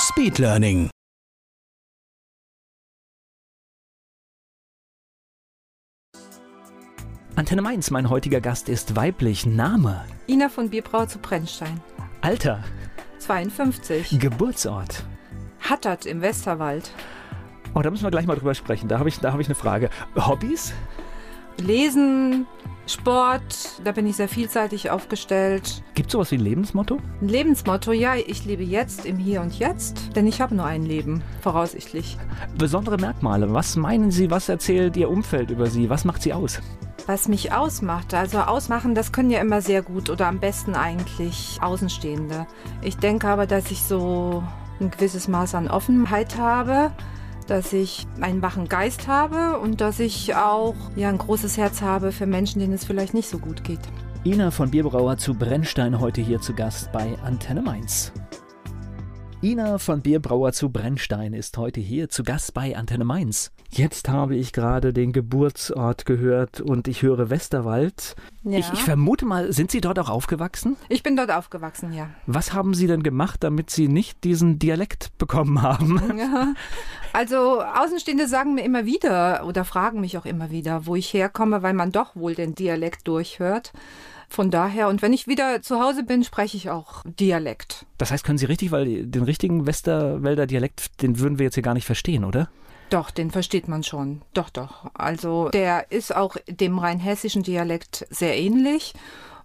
Speedlearning. Antenne Mainz, mein heutiger Gast ist weiblich. Name? Ina von Bierbrauer zu Brennstein. Alter? 52. Geburtsort? Hattert im Westerwald. Oh, da müssen wir gleich mal drüber sprechen. Da habe ich, hab ich eine Frage. Hobbys? Lesen, Sport, da bin ich sehr vielseitig aufgestellt. Gibt es sowas wie ein Lebensmotto? Ein Lebensmotto, ja, ich lebe jetzt im Hier und Jetzt, denn ich habe nur ein Leben, voraussichtlich. Besondere Merkmale. Was meinen Sie, was erzählt Ihr Umfeld über Sie? Was macht Sie aus? Was mich ausmacht, also ausmachen, das können ja immer sehr gut oder am besten eigentlich Außenstehende. Ich denke aber, dass ich so ein gewisses Maß an Offenheit habe, dass ich einen wachen Geist habe und dass ich auch ja, ein großes Herz habe für Menschen, denen es vielleicht nicht so gut geht. Ina von Bierbrauer zu Brennstein heute hier zu Gast bei Antenne Mainz. Ina von Bierbrauer zu Brennstein ist heute hier zu Gast bei Antenne Mainz. Jetzt habe ich gerade den Geburtsort gehört und ich höre Westerwald. Ja. Ich, ich, vermute mal, sind Sie dort auch aufgewachsen? Ich bin dort aufgewachsen, ja. Was haben Sie denn gemacht, damit Sie nicht diesen Dialekt bekommen haben? Ja. Also Außenstehende sagen mir immer wieder oder fragen mich auch immer wieder, wo ich herkomme, weil man doch wohl den Dialekt durchhört. Von daher, und wenn ich wieder zu Hause bin, spreche ich auch Dialekt. Das heißt, können Sie richtig, weil den richtigen Westerwälder Dialekt, den würden wir jetzt hier gar nicht verstehen, oder? Doch, den versteht man schon. Doch, doch. Also der ist auch dem rheinhessischen Dialekt sehr ähnlich.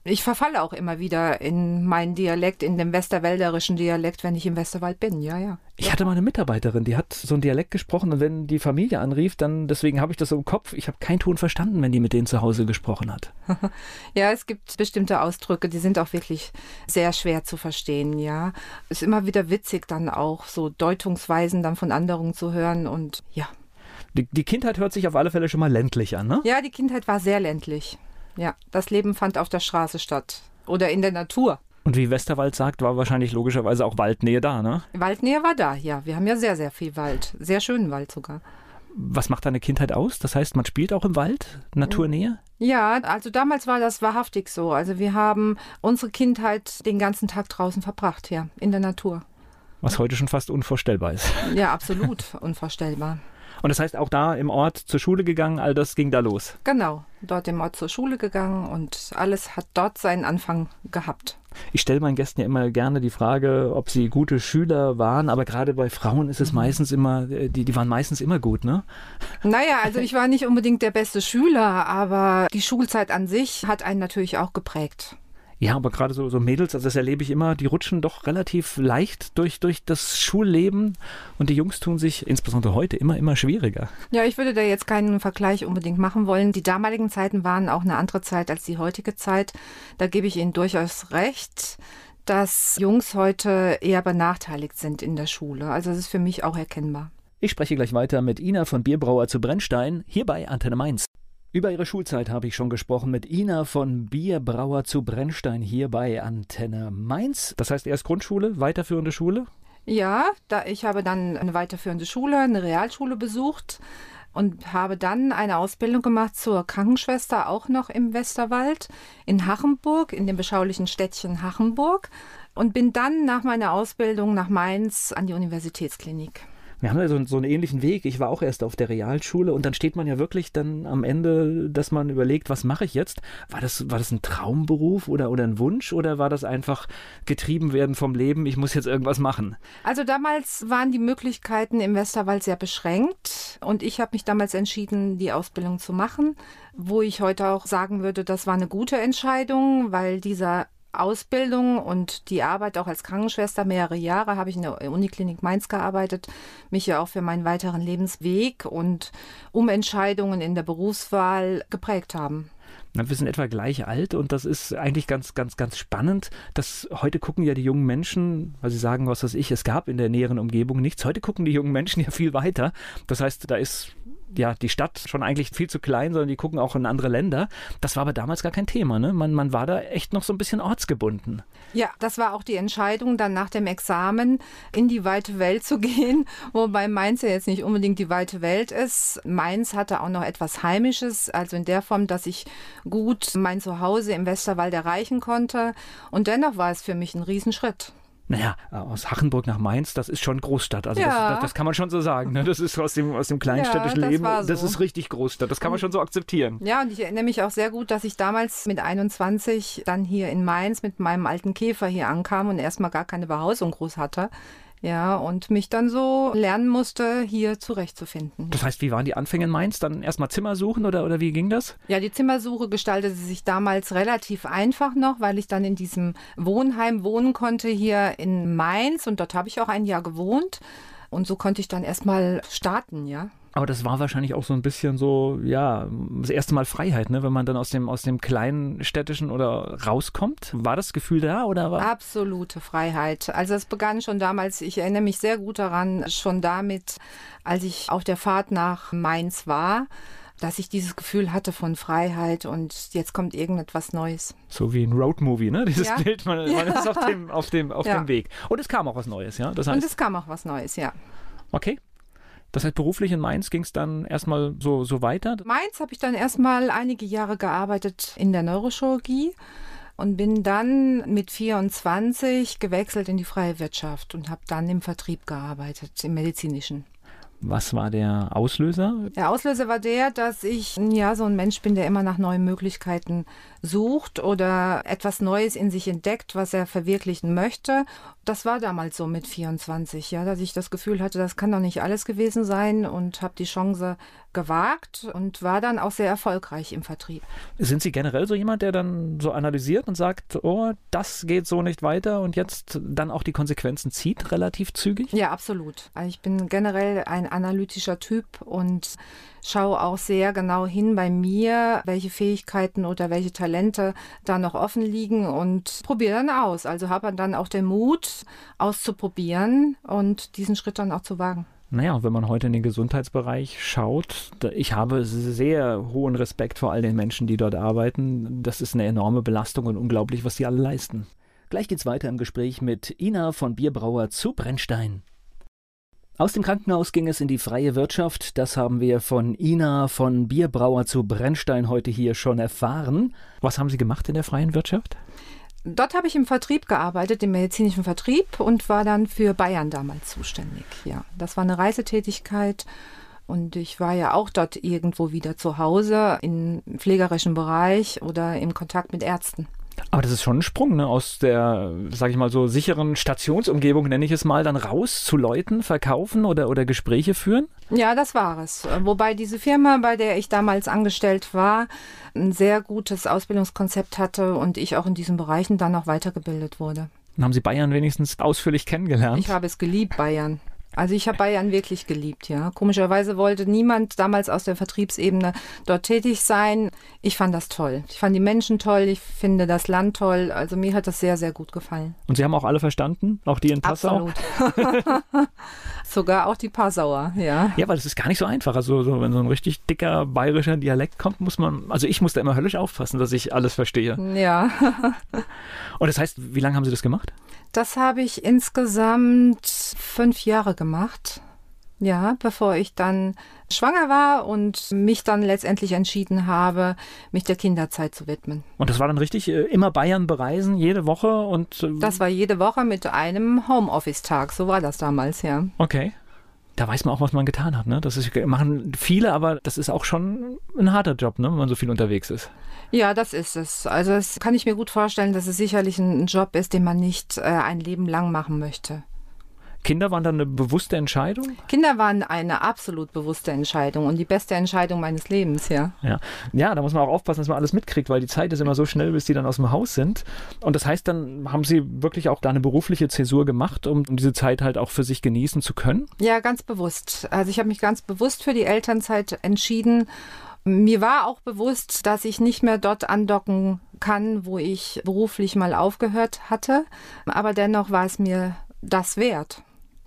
Ich verfalle auch immer wieder in meinen Dialekt, in dem westerwälderischen Dialekt, wenn ich im Westerwald bin. Ja, ja. Ich hatte mal eine Mitarbeiterin, die hat so einen Dialekt gesprochen und wenn die Familie anrief, dann, deswegen habe ich das so im Kopf, ich habe keinen Ton verstanden, wenn die mit denen zu Hause gesprochen hat. ja, es gibt bestimmte Ausdrücke, die sind auch wirklich sehr schwer zu verstehen, ja. Ist immer wieder witzig dann auch, so Deutungsweisen dann von anderen zu hören und ja. Die, die Kindheit hört sich auf alle Fälle schon mal ländlich an, ne? Ja, die Kindheit war sehr ländlich. Ja, das Leben fand auf der Straße statt oder in der Natur. Und wie Westerwald sagt, war wahrscheinlich logischerweise auch Waldnähe da, ne? Waldnähe war da, ja. Wir haben ja sehr, sehr viel Wald. Sehr schönen Wald sogar. Was macht deine Kindheit aus? Das heißt, man spielt auch im Wald? Naturnähe? Ja, also damals war das wahrhaftig so. Also wir haben unsere Kindheit den ganzen Tag draußen verbracht, ja, in der Natur. Was heute schon fast unvorstellbar ist. Ja, absolut unvorstellbar. Und das heißt auch da im Ort zur Schule gegangen, all das ging da los. Genau, dort im Ort zur Schule gegangen und alles hat dort seinen Anfang gehabt. Ich stelle meinen Gästen ja immer gerne die Frage, ob sie gute Schüler waren, aber gerade bei Frauen ist es mhm. meistens immer, die, die waren meistens immer gut, ne? Naja, also ich war nicht unbedingt der beste Schüler, aber die Schulzeit an sich hat einen natürlich auch geprägt. Ja, aber gerade so, so Mädels, also das erlebe ich immer, die rutschen doch relativ leicht durch, durch das Schulleben und die Jungs tun sich insbesondere heute immer, immer schwieriger. Ja, ich würde da jetzt keinen Vergleich unbedingt machen wollen. Die damaligen Zeiten waren auch eine andere Zeit als die heutige Zeit. Da gebe ich Ihnen durchaus recht dass Jungs heute eher benachteiligt sind in der Schule. Also das ist für mich auch erkennbar. Ich spreche gleich weiter mit Ina von Bierbrauer zu Brennstein, hier bei Antenne Mainz. Über ihre Schulzeit habe ich schon gesprochen mit Ina von Bierbrauer zu Brennstein hier bei Antenne Mainz. Das heißt erst Grundschule, weiterführende Schule? Ja, da ich habe dann eine weiterführende Schule, eine Realschule besucht und habe dann eine Ausbildung gemacht zur Krankenschwester auch noch im Westerwald in Hachenburg, in dem beschaulichen Städtchen Hachenburg und bin dann nach meiner Ausbildung nach Mainz an die Universitätsklinik wir haben ja so, so, einen ähnlichen Weg. Ich war auch erst auf der Realschule und dann steht man ja wirklich dann am Ende, dass man überlegt, was mache ich jetzt? War das, war das ein Traumberuf oder, oder ein Wunsch oder war das einfach getrieben werden vom Leben, ich muss jetzt irgendwas machen? Also damals waren die Möglichkeiten im Westerwald sehr beschränkt und ich habe mich damals entschieden, die Ausbildung zu machen, wo ich heute auch sagen würde, das war eine gute Entscheidung, weil dieser Ausbildung und die Arbeit auch als Krankenschwester, mehrere Jahre habe ich in der Uniklinik Mainz gearbeitet, mich ja auch für meinen weiteren Lebensweg und Umentscheidungen in der Berufswahl geprägt haben. Wir sind etwa gleich alt und das ist eigentlich ganz, ganz, ganz spannend, dass heute gucken ja die jungen Menschen, weil sie sagen, was weiß ich, es gab in der näheren Umgebung nichts. Heute gucken die jungen Menschen ja viel weiter. Das heißt, da ist ja, die Stadt schon eigentlich viel zu klein, sondern die gucken auch in andere Länder. Das war aber damals gar kein Thema. Ne? Man, man war da echt noch so ein bisschen ortsgebunden. Ja, das war auch die Entscheidung, dann nach dem Examen in die weite Welt zu gehen, wobei Mainz ja jetzt nicht unbedingt die weite Welt ist. Mainz hatte auch noch etwas Heimisches, also in der Form, dass ich gut mein Zuhause im Westerwald erreichen konnte. Und dennoch war es für mich ein Riesenschritt. Naja, aus Hachenburg nach Mainz, das ist schon Großstadt. Also ja. das, das, das, kann man schon so sagen. Ne? Das ist aus dem, aus dem kleinstädtischen ja, das Leben. So. Das ist richtig Großstadt. Das kann man schon so akzeptieren. Ja, und ich erinnere mich auch sehr gut, dass ich damals mit 21 dann hier in Mainz mit meinem alten Käfer hier ankam und erstmal gar keine Behausung groß hatte. Ja, und mich dann so lernen musste, hier zurechtzufinden. Das heißt, wie waren die Anfänge in Mainz? Dann erstmal Zimmer suchen oder, oder wie ging das? Ja, die Zimmersuche gestaltete sich damals relativ einfach noch, weil ich dann in diesem Wohnheim wohnen konnte hier in Mainz und dort habe ich auch ein Jahr gewohnt. Und so konnte ich dann erstmal starten, ja. Aber das war wahrscheinlich auch so ein bisschen so, ja, das erste Mal Freiheit, ne? wenn man dann aus dem, aus dem kleinen städtischen oder rauskommt. War das Gefühl da oder war? Absolute Freiheit. Also es begann schon damals, ich erinnere mich sehr gut daran, schon damit, als ich auf der Fahrt nach Mainz war dass ich dieses Gefühl hatte von Freiheit und jetzt kommt irgendetwas Neues. So wie ein Roadmovie, ne? Dieses ja. Bild, man, man ist auf dem, auf, dem, auf ja. dem Weg. Und es kam auch was Neues, ja? Das heißt, und es kam auch was Neues, ja. Okay. Das heißt, beruflich in Mainz ging es dann erstmal so, so weiter? Mainz habe ich dann erstmal einige Jahre gearbeitet in der Neurochirurgie und bin dann mit 24 gewechselt in die freie Wirtschaft und habe dann im Vertrieb gearbeitet, im medizinischen. Was war der Auslöser? Der Auslöser war der, dass ich ja so ein Mensch bin, der immer nach neuen Möglichkeiten sucht oder etwas Neues in sich entdeckt, was er verwirklichen möchte. Das war damals so mit 24, ja, dass ich das Gefühl hatte, das kann doch nicht alles gewesen sein und habe die Chance gewagt und war dann auch sehr erfolgreich im Vertrieb. Sind Sie generell so jemand, der dann so analysiert und sagt, oh, das geht so nicht weiter und jetzt dann auch die Konsequenzen zieht, relativ zügig? Ja, absolut. Also ich bin generell ein analytischer Typ und schaue auch sehr genau hin bei mir, welche Fähigkeiten oder welche Talente da noch offen liegen und probiere dann aus. Also habe dann auch den Mut auszuprobieren und diesen Schritt dann auch zu wagen. Naja, wenn man heute in den Gesundheitsbereich schaut, ich habe sehr hohen Respekt vor all den Menschen, die dort arbeiten. Das ist eine enorme Belastung und unglaublich, was die alle leisten. Gleich geht's weiter im Gespräch mit Ina von Bierbrauer zu Brennstein. Aus dem Krankenhaus ging es in die freie Wirtschaft. Das haben wir von Ina von Bierbrauer zu Brennstein heute hier schon erfahren. Was haben Sie gemacht in der freien Wirtschaft? Dort habe ich im Vertrieb gearbeitet, im medizinischen Vertrieb und war dann für Bayern damals zuständig. Ja, das war eine Reisetätigkeit und ich war ja auch dort irgendwo wieder zu Hause im pflegerischen Bereich oder im Kontakt mit Ärzten. Aber das ist schon ein Sprung, ne? Aus der, sag ich mal so, sicheren Stationsumgebung, nenne ich es mal, dann raus zu Leuten, verkaufen oder, oder Gespräche führen? Ja, das war es. Wobei diese Firma, bei der ich damals angestellt war, ein sehr gutes Ausbildungskonzept hatte und ich auch in diesen Bereichen dann auch weitergebildet wurde. Dann haben Sie Bayern wenigstens ausführlich kennengelernt? Ich habe es geliebt, Bayern. Also ich habe Bayern wirklich geliebt, ja. Komischerweise wollte niemand damals aus der Vertriebsebene dort tätig sein. Ich fand das toll. Ich fand die Menschen toll, ich finde das Land toll. Also mir hat das sehr, sehr gut gefallen. Und Sie haben auch alle verstanden? Auch die in Passau? Absolut. Sogar auch die Passauer, ja. Ja, weil das ist gar nicht so einfach. Also so, wenn so ein richtig dicker bayerischer Dialekt kommt, muss man, also ich muss da immer höllisch aufpassen, dass ich alles verstehe. Ja. Und das heißt, wie lange haben Sie das gemacht? Das habe ich insgesamt fünf Jahre gemacht. Ja, bevor ich dann schwanger war und mich dann letztendlich entschieden habe, mich der Kinderzeit zu widmen. Und das war dann richtig äh, immer Bayern bereisen, jede Woche und. Äh, das war jede Woche mit einem Homeoffice-Tag, so war das damals, ja. Okay da weiß man auch, was man getan hat. Ne? Das ist, machen viele, aber das ist auch schon ein harter Job, ne? wenn man so viel unterwegs ist. Ja, das ist es. Also das kann ich mir gut vorstellen, dass es sicherlich ein Job ist, den man nicht äh, ein Leben lang machen möchte. Kinder waren dann eine bewusste Entscheidung? Kinder waren eine absolut bewusste Entscheidung und die beste Entscheidung meines Lebens, ja. Ja, ja da muss man auch aufpassen, dass man alles mitkriegt, weil die Zeit ist immer so schnell, bis die dann aus dem Haus sind. Und das heißt, dann haben Sie wirklich auch da eine berufliche Zäsur gemacht, um, um diese Zeit halt auch für sich genießen zu können? Ja, ganz bewusst. Also ich habe mich ganz bewusst für die Elternzeit entschieden Mir war auch bewusst, dass ich nicht mehr dort andocken kann, wo ich beruflich mal aufgehört hatte. Aber dennoch war es mir das wert.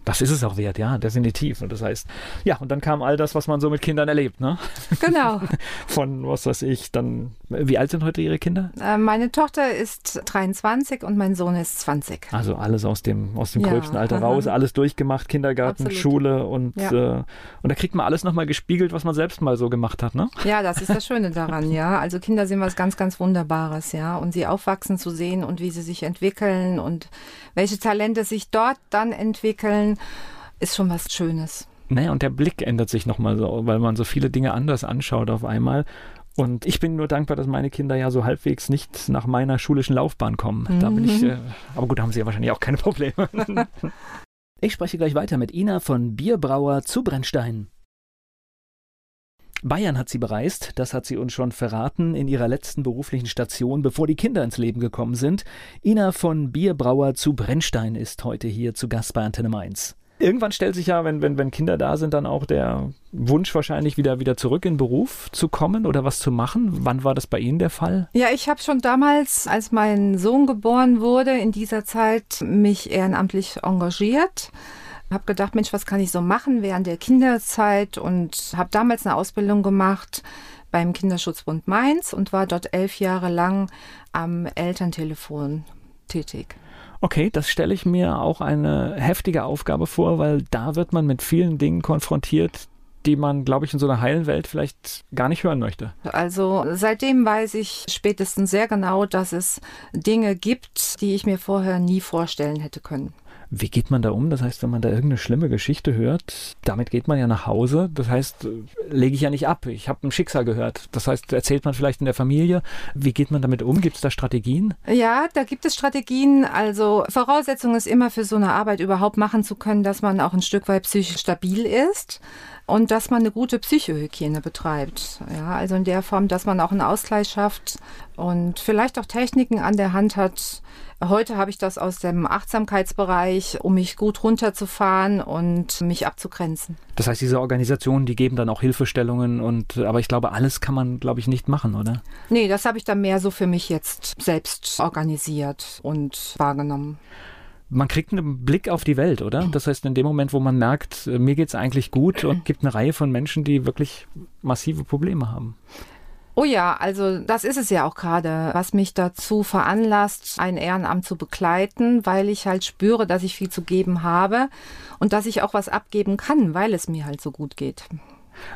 Das ist es auch wert, ja, definitiv. Und das heißt, ja, und dann kam all das, was man so mit Kindern erlebt, ne? Genau. Von, was weiß ich, dann, wie alt sind heute Ihre Kinder? Äh, meine Tochter ist 23 und mein Sohn ist 20. Also alles aus dem, aus dem ja. gröbsten Alter raus, alles durchgemacht, Kindergarten, Absolut. Schule und, ja. äh, und da kriegt man alles nochmal gespiegelt, was man selbst mal so gemacht hat, ne? Ja, das ist das Schöne daran, ja. Also Kinder sind was ganz, ganz Wunderbares, ja. Und sie aufwachsen zu sehen und wie sie sich entwickeln und welche Talente sich dort dann entwickeln ist schon was Schönes. Naja, und der Blick ändert sich nochmal so, weil man so viele Dinge anders anschaut auf einmal. Und ich bin nur dankbar, dass meine Kinder ja so halbwegs nicht nach meiner schulischen Laufbahn kommen. Mhm. Da bin ich, mhm. äh, aber gut, da haben sie ja wahrscheinlich auch keine Probleme. ich spreche gleich weiter mit Ina von Bierbrauer zu Brennstein. Bayern hat sie bereist, das hat sie uns schon verraten in ihrer letzten beruflichen Station, bevor die Kinder ins Leben gekommen sind. Ina von Bierbrauer zu Brennstein ist heute hier zu Gast bei Antenne Mainz. Irgendwann stellt sich ja, wenn, wenn, wenn Kinder da sind, dann auch der Wunsch wahrscheinlich wieder, wieder zurück in den Beruf zu kommen oder was zu machen. Wann war das bei Ihnen der Fall? Ja, ich habe schon damals, als mein Sohn geboren wurde, in dieser Zeit mich ehrenamtlich engagiert. Habe gedacht, Mensch, was kann ich so machen während der Kinderzeit und habe damals eine Ausbildung gemacht beim Kinderschutzbund Mainz und war dort elf Jahre lang am Elterntelefon tätig. Okay, das stelle ich mir auch eine heftige Aufgabe vor, weil da wird man mit vielen Dingen konfrontiert, die man, glaube ich, in so einer heilen Welt vielleicht gar nicht hören möchte. Also seitdem weiß ich spätestens sehr genau, dass es Dinge gibt, die ich mir vorher nie vorstellen hätte können. Wie geht man da um? Das heißt, wenn man da irgendeine schlimme Geschichte hört, damit geht man ja nach Hause. Das heißt, lege ich ja nicht ab. Ich habe ein Schicksal gehört. Das heißt, erzählt man vielleicht in der Familie. Wie geht man damit um? Gibt es da Strategien? Ja, da gibt es Strategien. Also Voraussetzung ist immer für so eine Arbeit überhaupt machen zu können, dass man auch ein Stück weit psychisch stabil ist und dass man eine gute Psychohygiene betreibt. Ja, also in der Form, dass man auch einen Ausgleich schafft und vielleicht auch Techniken an der Hand hat, Heute habe ich das aus dem Achtsamkeitsbereich, um mich gut runterzufahren und mich abzugrenzen. Das heißt, diese Organisationen, die geben dann auch Hilfestellungen und aber ich glaube, alles kann man, glaube ich, nicht machen, oder? Nee, das habe ich dann mehr so für mich jetzt selbst organisiert und wahrgenommen man kriegt einen Blick auf die Welt, oder? Das heißt, in dem Moment, wo man merkt, mir geht es eigentlich gut und gibt eine Reihe von Menschen, die wirklich massive Probleme haben. Oh ja, also das ist es ja auch gerade, was mich dazu veranlasst, ein Ehrenamt zu begleiten, weil ich halt spüre, dass ich viel zu geben habe und dass ich auch was abgeben kann, weil es mir halt so gut geht.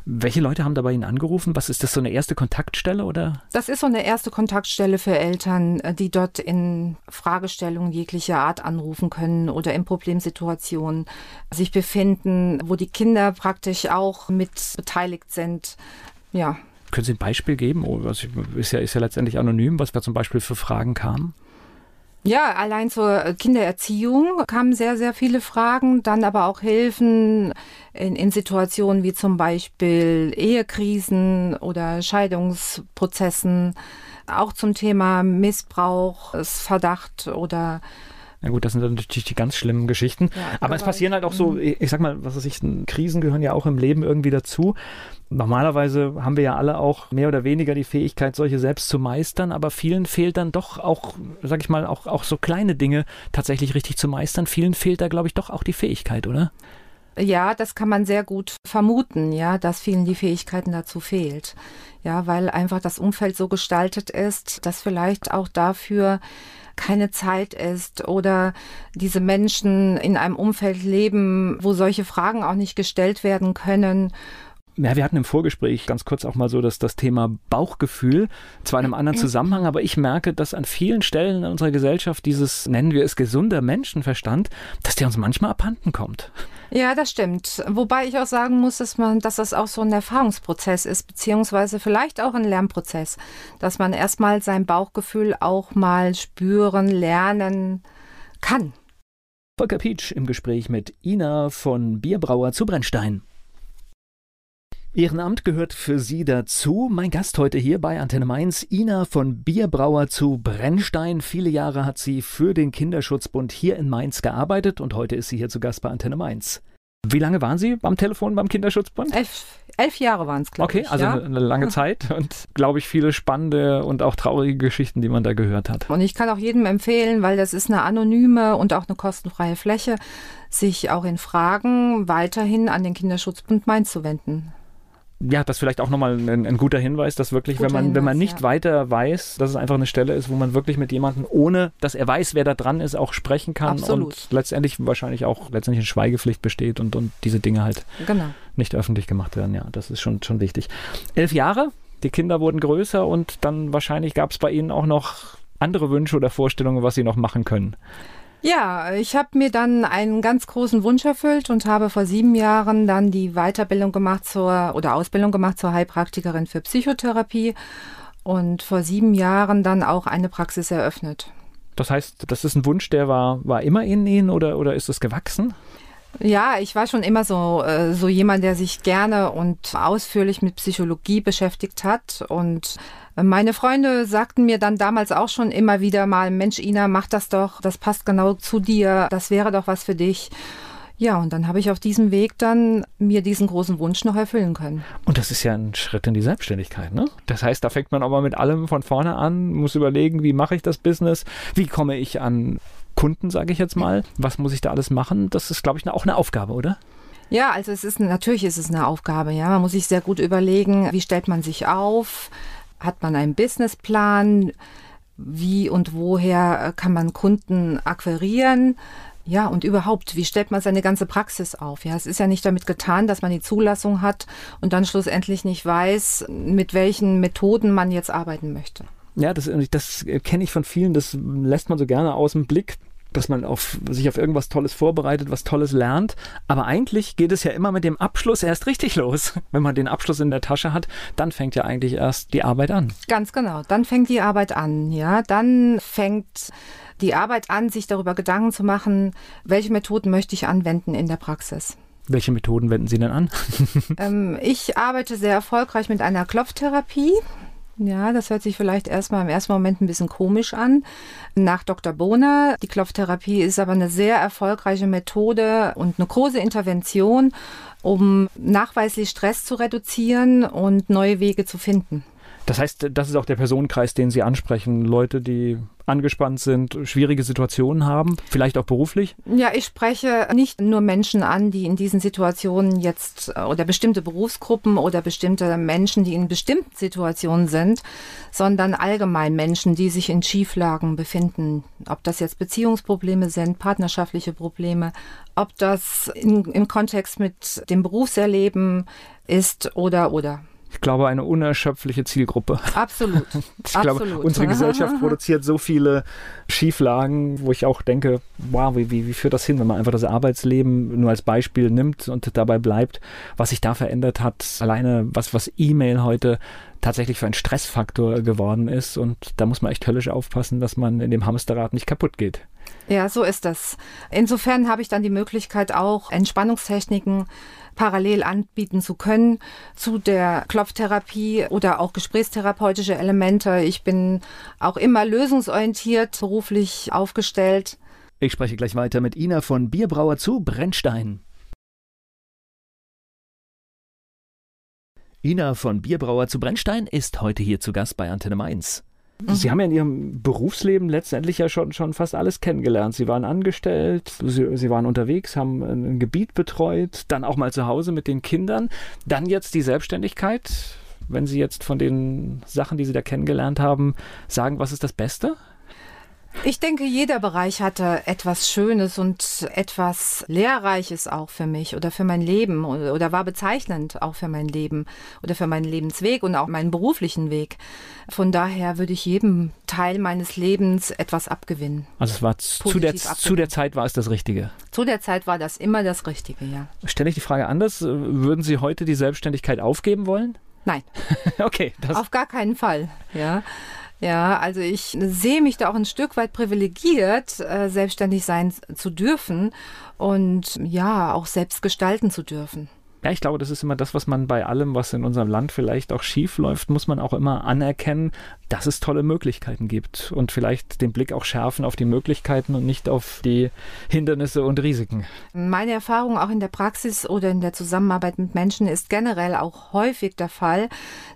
Welche Leute haben da bei Ihnen angerufen? Was ist das so eine erste Kontaktstelle oder? Das ist so eine erste Kontaktstelle für Eltern, äh, die dort in Fragestellungen jeglicher Art anrufen können oder in Problemsituationen sich befinden, wo die Kinder praktisch auch mit beteiligt sind. Ja, können Sie ein Beispiel geben? Oh, ist ja, ist ja letztendlich anonym, was da zum Beispiel für Fragen kamen? Ja, allein zur Kindererziehung kamen sehr, sehr viele Fragen, dann aber auch Hilfen in, in Situationen wie zum Beispiel Ehekrisen oder Scheidungsprozessen, auch zum Thema Missbrauchsverdacht oder na gut, das sind dann natürlich die ganz schlimmen Geschichten. Ja, aber es passieren halt auch so, mhm. ich sag mal, was weiß ich, Krisen gehören ja auch im Leben irgendwie dazu. Normalerweise haben wir ja alle auch mehr oder weniger die Fähigkeit, solche selbst zu meistern, aber vielen fehlt dann doch auch, sag ich mal, auch, auch so kleine Dinge tatsächlich richtig zu meistern. Vielen fehlt da, glaube ich, doch auch die Fähigkeit, oder? Ja, das kann man sehr gut vermuten, ja, dass vielen die Fähigkeiten dazu fehlt. Ja, weil einfach das Umfeld so gestaltet ist, dass vielleicht auch dafür keine Zeit ist oder diese Menschen in einem Umfeld leben, wo solche Fragen auch nicht gestellt werden können. Ja, wir hatten im Vorgespräch ganz kurz auch mal so dass das Thema Bauchgefühl, zwar in einem anderen Zusammenhang, aber ich merke, dass an vielen Stellen in unserer Gesellschaft dieses, nennen wir es, gesunder Menschenverstand, dass der uns manchmal abhanden kommt. Ja, das stimmt. Wobei ich auch sagen muss, dass man, dass das auch so ein Erfahrungsprozess ist, beziehungsweise vielleicht auch ein Lernprozess, dass man erstmal sein Bauchgefühl auch mal spüren, lernen kann. Volker Pietsch im Gespräch mit Ina von Bierbrauer zu Brennstein. Ehrenamt gehört für Sie dazu. Mein Gast heute hier bei Antenne Mainz, Ina von Bierbrauer zu Brennstein. Viele Jahre hat sie für den Kinderschutzbund hier in Mainz gearbeitet und heute ist sie hier zu Gast bei Antenne Mainz. Wie lange waren Sie am Telefon beim Kinderschutzbund? Elf, elf Jahre waren es, glaube okay, ich. Okay, also ja? eine lange Zeit und glaube ich viele spannende und auch traurige Geschichten, die man da gehört hat. Und ich kann auch jedem empfehlen, weil das ist eine anonyme und auch eine kostenfreie Fläche, sich auch in Fragen weiterhin an den Kinderschutzbund Mainz zu wenden ja, das vielleicht auch nochmal ein, ein guter Hinweis, dass wirklich, guter wenn man, Hinweis, wenn man nicht ja. weiter weiß, dass es einfach eine Stelle ist, wo man wirklich mit jemandem, ohne dass er weiß, wer da dran ist, auch sprechen kann Absolut. und letztendlich wahrscheinlich auch letztendlich eine Schweigepflicht besteht und, und diese Dinge halt genau. nicht öffentlich gemacht werden. Ja, das ist schon, schon wichtig. Elf Jahre, die Kinder wurden größer und dann wahrscheinlich gab es bei Ihnen auch noch andere Wünsche oder Vorstellungen, was Sie noch machen können. Ja, ich habe mir dann einen ganz großen Wunsch erfüllt und habe vor sieben Jahren dann die Weiterbildung gemacht zur oder Ausbildung gemacht zur Heilpraktikerin für Psychotherapie und vor sieben Jahren dann auch eine Praxis eröffnet. Das heißt, das ist ein Wunsch, der war, war immer in Ihnen oder, oder ist es gewachsen? Ja, ich war schon immer so, äh, so jemand, der sich gerne und ausführlich mit Psychologie beschäftigt hat. Und meine Freunde sagten mir dann damals auch schon immer wieder mal, Mensch, Ina, mach das doch, das passt genau zu dir, das wäre doch was für dich. Ja, und dann habe ich auf diesem Weg dann mir diesen großen Wunsch noch erfüllen können. Und das ist ja ein Schritt in die Selbstständigkeit, ne? Das heißt, da fängt man mal mit allem von vorne an, muss überlegen, wie mache ich das Business, wie komme ich an Kunden, sage ich jetzt mal. Was muss ich da alles machen? Das ist, glaube ich, auch eine Aufgabe, oder? Ja, also es ist natürlich ist es eine Aufgabe, ja. Man muss sich sehr gut überlegen, wie stellt man sich auf? Hat man einen Businessplan? Wie und woher kann man Kunden akquirieren? Ja, und überhaupt, wie stellt man seine ganze Praxis auf? Ja, es ist ja nicht damit getan, dass man die Zulassung hat und dann schlussendlich nicht weiß, mit welchen Methoden man jetzt arbeiten möchte. Ja, das, das kenne ich von vielen, das lässt man so gerne aus dem Blick dass man auf, sich auf irgendwas Tolles vorbereitet, was Tolles lernt. Aber eigentlich geht es ja immer mit dem Abschluss erst richtig los. Wenn man den Abschluss in der Tasche hat, dann fängt ja eigentlich erst die Arbeit an. Ganz genau, dann fängt die Arbeit an, ja. Dann fängt die Arbeit an, sich darüber Gedanken zu machen, welche Methoden möchte ich anwenden in der Praxis. Welche Methoden wenden Sie denn an? ähm, ich arbeite sehr erfolgreich mit einer Klopftherapie. Ja, das hört sich vielleicht erstmal im ersten Moment ein bisschen komisch an. Nach Dr. Bohner, die Klopftherapie ist aber eine sehr erfolgreiche Methode und eine große Intervention, um nachweislich Stress zu reduzieren und neue Wege zu finden. Das heißt, das ist auch der Personenkreis, den Sie ansprechen. Leute, die angespannt sind, schwierige Situationen haben, vielleicht auch beruflich? Ja, ich spreche nicht nur Menschen an, die in diesen Situationen jetzt oder bestimmte Berufsgruppen oder bestimmte Menschen, die in bestimmten Situationen sind, sondern allgemein Menschen, die sich in Schieflagen befinden. Ob das jetzt Beziehungsprobleme sind, partnerschaftliche Probleme, ob das in, im Kontext mit dem Berufserleben ist oder oder ich glaube, eine unerschöpfliche Zielgruppe. Absolut. Ich Absolut. glaube, unsere Gesellschaft produziert so viele Schieflagen, wo ich auch denke, wow, wie, wie, wie führt das hin, wenn man einfach das Arbeitsleben nur als Beispiel nimmt und dabei bleibt, was sich da verändert hat. Alleine was, was E-Mail heute tatsächlich für ein Stressfaktor geworden ist. Und da muss man echt höllisch aufpassen, dass man in dem Hamsterrad nicht kaputt geht. Ja, so ist das. Insofern habe ich dann die Möglichkeit auch Entspannungstechniken parallel anbieten zu können zu der Klopftherapie oder auch gesprächstherapeutische Elemente. Ich bin auch immer lösungsorientiert beruflich aufgestellt. Ich spreche gleich weiter mit Ina von Bierbrauer zu Brennstein. Ina von Bierbrauer zu Brennstein ist heute hier zu Gast bei Antenne Mainz. Mhm. Sie haben ja in Ihrem Berufsleben letztendlich ja schon, schon fast alles kennengelernt. Sie waren angestellt, Sie, Sie waren unterwegs, haben ein Gebiet betreut, dann auch mal zu Hause mit den Kindern. Dann jetzt die Selbstständigkeit. Wenn Sie jetzt von den Sachen, die Sie da kennengelernt haben, sagen, was ist das Beste? Ich denke, jeder Bereich hatte etwas Schönes und etwas Lehrreiches auch für mich oder für mein Leben oder war bezeichnend auch für mein Leben oder für meinen Lebensweg und auch meinen beruflichen Weg. Von daher würde ich jedem Teil meines Lebens etwas abgewinnen. Also es war zu der, zu der Zeit war es das Richtige. Zu der Zeit war das immer das Richtige, ja. Stelle ich die Frage anders, würden Sie heute die Selbstständigkeit aufgeben wollen? Nein. okay. Das Auf gar keinen Fall, ja. Ja, also ich sehe mich da auch ein Stück weit privilegiert, äh, selbstständig sein zu dürfen und ja, auch selbst gestalten zu dürfen. Ja, ich glaube, das ist immer das, was man bei allem, was in unserem Land vielleicht auch schief läuft, muss man auch immer anerkennen, dass es tolle Möglichkeiten gibt und vielleicht den Blick auch schärfen auf die Möglichkeiten und nicht auf die Hindernisse und Risiken. Meine Erfahrung auch in der Praxis oder in der Zusammenarbeit mit Menschen ist generell auch häufig der Fall,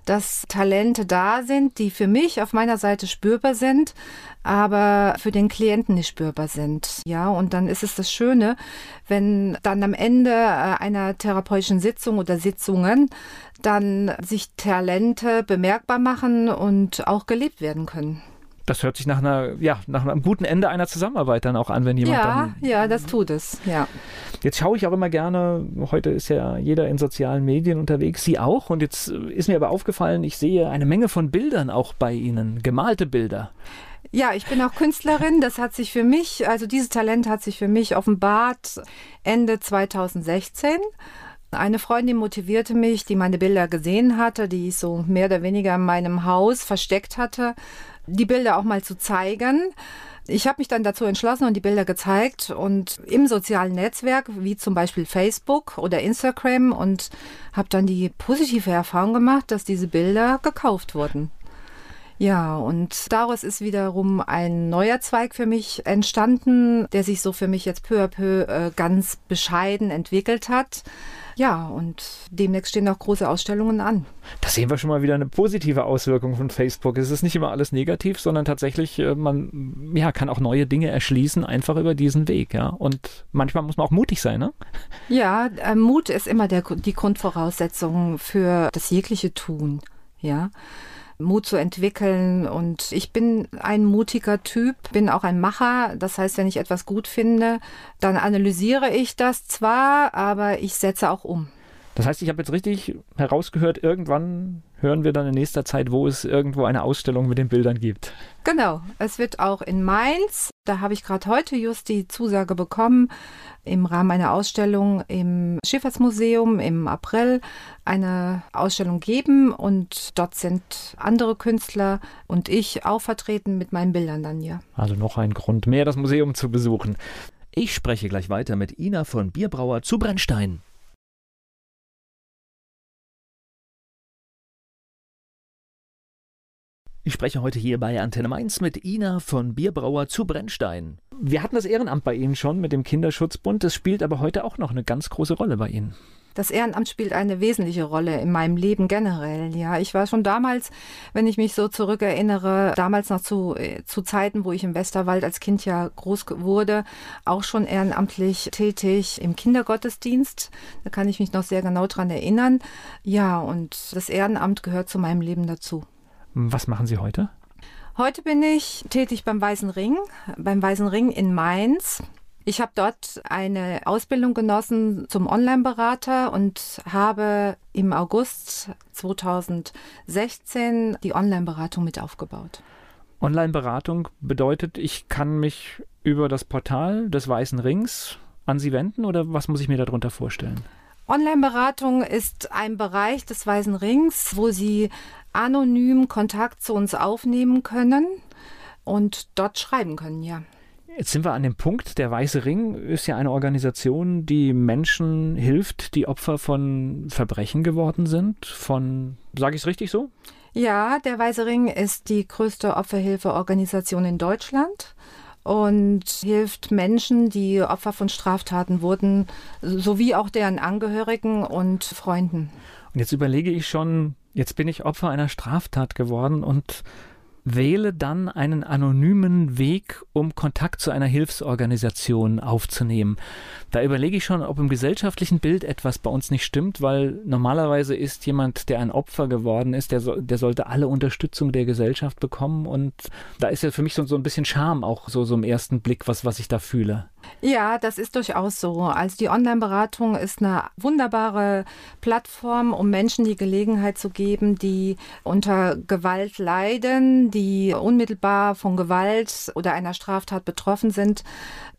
dass Talente da sind, die für mich auf meiner Seite spürbar sind, aber für den Klienten nicht spürbar sind. Ja, und dann ist es das Schöne, wenn dann am Ende äh, einer therapeutischen Sitzung oder Sitzungen dann sich Talente bemerkbar machen und auch gelebt werden können. Das hört sich nach einer, ja, nach einem guten Ende einer Zusammenarbeit dann auch an, wenn jemand ja, dann. Ja, das tut es, ja. Jetzt schaue ich auch immer gerne, heute ist ja jeder in sozialen Medien unterwegs, Sie auch. Und jetzt ist mir aber aufgefallen, ich sehe eine Menge von Bildern auch bei Ihnen, gemalte Bilder. Ja, ich bin auch Künstlerin. Das hat sich für mich, also dieses Talent hat sich für mich offenbart Ende 2016. Eine Freundin motivierte mich, die meine Bilder gesehen hatte, die ich so mehr oder weniger in meinem Haus versteckt hatte, die Bilder auch mal zu zeigen. Ich habe mich dann dazu entschlossen und die Bilder gezeigt und im sozialen Netzwerk, wie zum Beispiel Facebook oder Instagram und habe dann die positive Erfahrung gemacht, dass diese Bilder gekauft wurden. Ja, und daraus ist wiederum ein neuer Zweig für mich entstanden, der sich so für mich jetzt peu à peu äh, ganz bescheiden entwickelt hat. Ja, und demnächst stehen auch große Ausstellungen an. Da sehen wir schon mal wieder eine positive Auswirkung von Facebook. Es ist nicht immer alles negativ, sondern tatsächlich, äh, man ja, kann auch neue Dinge erschließen, einfach über diesen Weg. Ja? Und manchmal muss man auch mutig sein. Ne? Ja, äh, Mut ist immer der, die Grundvoraussetzung für das jegliche Tun. Ja. Mut zu entwickeln. Und ich bin ein mutiger Typ, bin auch ein Macher. Das heißt, wenn ich etwas gut finde, dann analysiere ich das zwar, aber ich setze auch um. Das heißt, ich habe jetzt richtig herausgehört, irgendwann hören wir dann in nächster Zeit, wo es irgendwo eine Ausstellung mit den Bildern gibt. Genau, es wird auch in Mainz, da habe ich gerade heute just die Zusage bekommen, im Rahmen einer Ausstellung im Schifffahrtsmuseum im April eine Ausstellung geben und dort sind andere Künstler und ich auch vertreten mit meinen Bildern dann hier. Also noch ein Grund mehr, das Museum zu besuchen. Ich spreche gleich weiter mit Ina von Bierbrauer zu Brennstein. Ich spreche heute hier bei Antenne Mainz mit Ina von Bierbrauer zu Brennstein. Wir hatten das Ehrenamt bei Ihnen schon mit dem Kinderschutzbund. Das spielt aber heute auch noch eine ganz große Rolle bei Ihnen. Das Ehrenamt spielt eine wesentliche Rolle in meinem Leben generell. Ja, ich war schon damals, wenn ich mich so zurückerinnere, damals noch zu, äh, zu Zeiten, wo ich im Westerwald als Kind ja groß wurde, auch schon ehrenamtlich tätig im Kindergottesdienst. Da kann ich mich noch sehr genau dran erinnern. Ja, und das Ehrenamt gehört zu meinem Leben dazu. Was machen Sie heute? Heute bin ich tätig beim Weißen Ring, beim Weißen Ring in Mainz. Ich habe dort eine Ausbildung genossen zum Online-Berater und habe im August 2016 die Online-Beratung mit aufgebaut. Online-Beratung bedeutet, ich kann mich über das Portal des Weißen Rings an Sie wenden oder was muss ich mir darunter vorstellen? Online-Beratung ist ein Bereich des Weißen Rings, wo Sie anonym Kontakt zu uns aufnehmen können und dort schreiben können, ja. Jetzt sind wir an dem Punkt, der Weiße Ring ist ja eine Organisation, die Menschen hilft, die Opfer von Verbrechen geworden sind, von, sage ich es richtig so? Ja, der Weiße Ring ist die größte Opferhilfeorganisation in Deutschland und hilft Menschen, die Opfer von Straftaten wurden, sowie auch deren Angehörigen und Freunden. Und jetzt überlege ich schon, jetzt bin ich Opfer einer Straftat geworden und wähle dann einen anonymen Weg, um Kontakt zu einer Hilfsorganisation aufzunehmen. Da überlege ich schon, ob im gesellschaftlichen Bild etwas bei uns nicht stimmt, weil normalerweise ist jemand, der ein Opfer geworden ist, der, so, der sollte alle Unterstützung der Gesellschaft bekommen und da ist ja für mich so, so ein bisschen Scham auch so, so im ersten Blick, was, was ich da fühle. Ja, das ist durchaus so. Also die Online-Beratung ist eine wunderbare Plattform, um Menschen die Gelegenheit zu geben, die unter Gewalt leiden, die unmittelbar von Gewalt oder einer Straftat betroffen sind,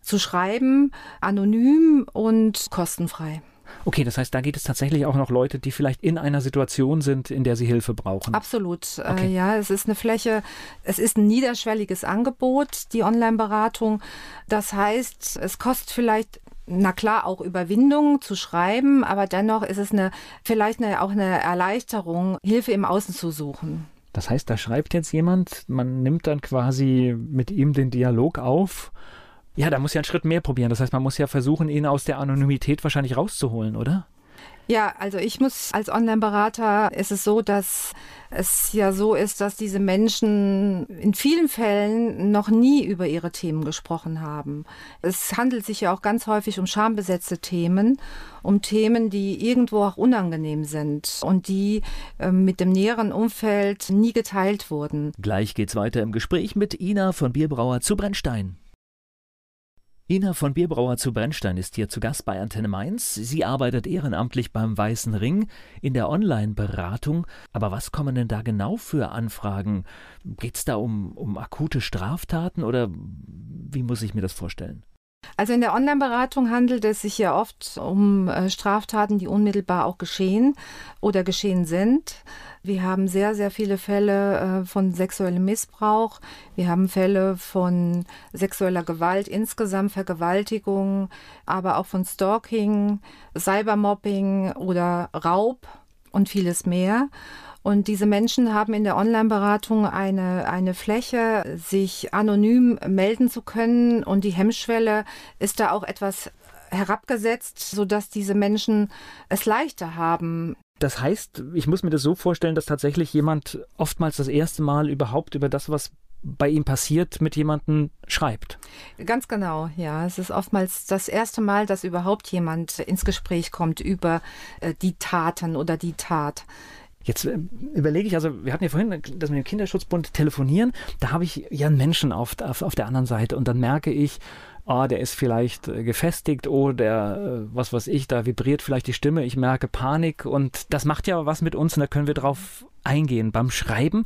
zu schreiben, anonym und kostenfrei. Okay, das heißt, da geht es tatsächlich auch noch Leute, die vielleicht in einer Situation sind, in der sie Hilfe brauchen. Absolut. Äh, okay. Äh, ja, es ist eine Fläche, es ist ein niederschwelliges Angebot, die Online-Beratung. Das heißt, es kostet vielleicht na klar, auch Überwindung zu schreiben, aber dennoch ist es eine, vielleicht eine, auch eine Erleichterung, Hilfe im Außen zu suchen. Das heißt, da schreibt jetzt jemand, man nimmt dann quasi mit ihm den Dialog auf. Ja, da muss ja einen Schritt mehr probieren. Das heißt, man muss ja versuchen, ihn aus der Anonymität wahrscheinlich rauszuholen, oder? Ja, also ich muss als Online-Berater ist es so, dass es ja so ist, dass diese Menschen in vielen Fällen noch nie über ihre Themen gesprochen haben. Es handelt sich ja auch ganz häufig um schambesetzte Themen, um Themen, die irgendwo auch unangenehm sind und die äh, mit dem näheren Umfeld nie geteilt wurden. Gleich geht's weiter im Gespräch mit Ina von Bierbrauer zu Brennstein. Ina von Bierbrauer zu Brennstein ist hier zu Gast bei Antenne Mainz. Sie arbeitet ehrenamtlich beim Weißen Ring in der Online-Beratung. Aber was kommen denn da genau für Anfragen? Geht es da um, um akute Straftaten oder wie muss ich mir das vorstellen? Also in der Online-Beratung handelt es sich ja oft um äh, Straftaten, die unmittelbar auch geschehen oder geschehen sind. Wir haben sehr, sehr viele Fälle äh, von sexuellem Missbrauch. Wir haben Fälle von sexueller Gewalt insgesamt, Vergewaltigung, aber auch von Stalking, Cybermobbing oder Raub und vieles mehr. Und diese Menschen haben in der Online-Beratung eine, eine Fläche, sich anonym melden zu können. Und die Hemmschwelle ist da auch etwas herabgesetzt, sodass diese Menschen es leichter haben. Das heißt, ich muss mir das so vorstellen, dass tatsächlich jemand oftmals das erste Mal überhaupt über das, was bei ihm passiert, mit jemandem schreibt. Ganz genau, ja. Es ist oftmals das erste Mal, dass überhaupt jemand ins Gespräch kommt über äh, die Taten oder die Tat. Jetzt äh, überlege ich, also wir hatten ja vorhin das mit dem Kinderschutzbund telefonieren, da habe ich ja einen Menschen auf, auf, auf der anderen Seite. Und dann merke ich, oh, der ist vielleicht äh, gefestigt, oh, der, äh, was weiß ich, da vibriert vielleicht die Stimme, ich merke Panik. Und das macht ja was mit uns. Und da können wir drauf eingehen. Beim Schreiben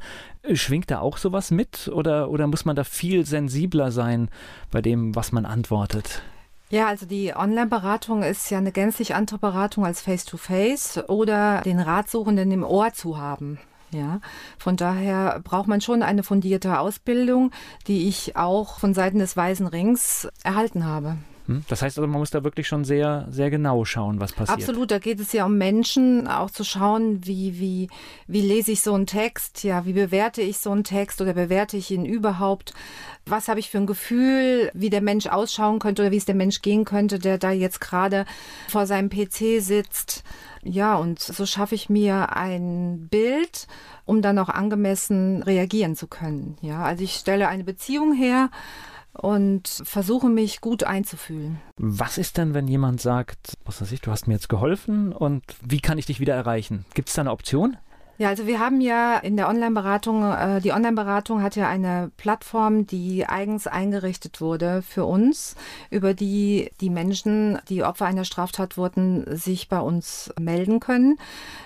schwingt da auch sowas mit? Oder, oder muss man da viel sensibler sein bei dem, was man antwortet? Ja, also die Online-Beratung ist ja eine gänzlich andere Beratung als Face-to-Face -face oder den Ratsuchenden im Ohr zu haben. Ja, von daher braucht man schon eine fundierte Ausbildung, die ich auch von Seiten des Weißen Rings erhalten habe. Hm? Das heißt also, man muss da wirklich schon sehr, sehr genau schauen, was passiert. Absolut, da geht es ja um Menschen, auch zu schauen, wie, wie, wie lese ich so einen Text, ja, wie bewerte ich so einen Text oder bewerte ich ihn überhaupt? Was habe ich für ein Gefühl, wie der Mensch ausschauen könnte oder wie es der Mensch gehen könnte, der da jetzt gerade vor seinem PC sitzt? Ja, und so schaffe ich mir ein Bild, um dann auch angemessen reagieren zu können. Ja, also ich stelle eine Beziehung her und versuche mich gut einzufühlen. Was ist denn, wenn jemand sagt, was weiß ich, du hast mir jetzt geholfen und wie kann ich dich wieder erreichen? Gibt es da eine Option? Ja, also wir haben ja in der Online-Beratung, äh, die Online-Beratung hat ja eine Plattform, die eigens eingerichtet wurde für uns, über die die Menschen, die Opfer einer Straftat wurden, sich bei uns melden können.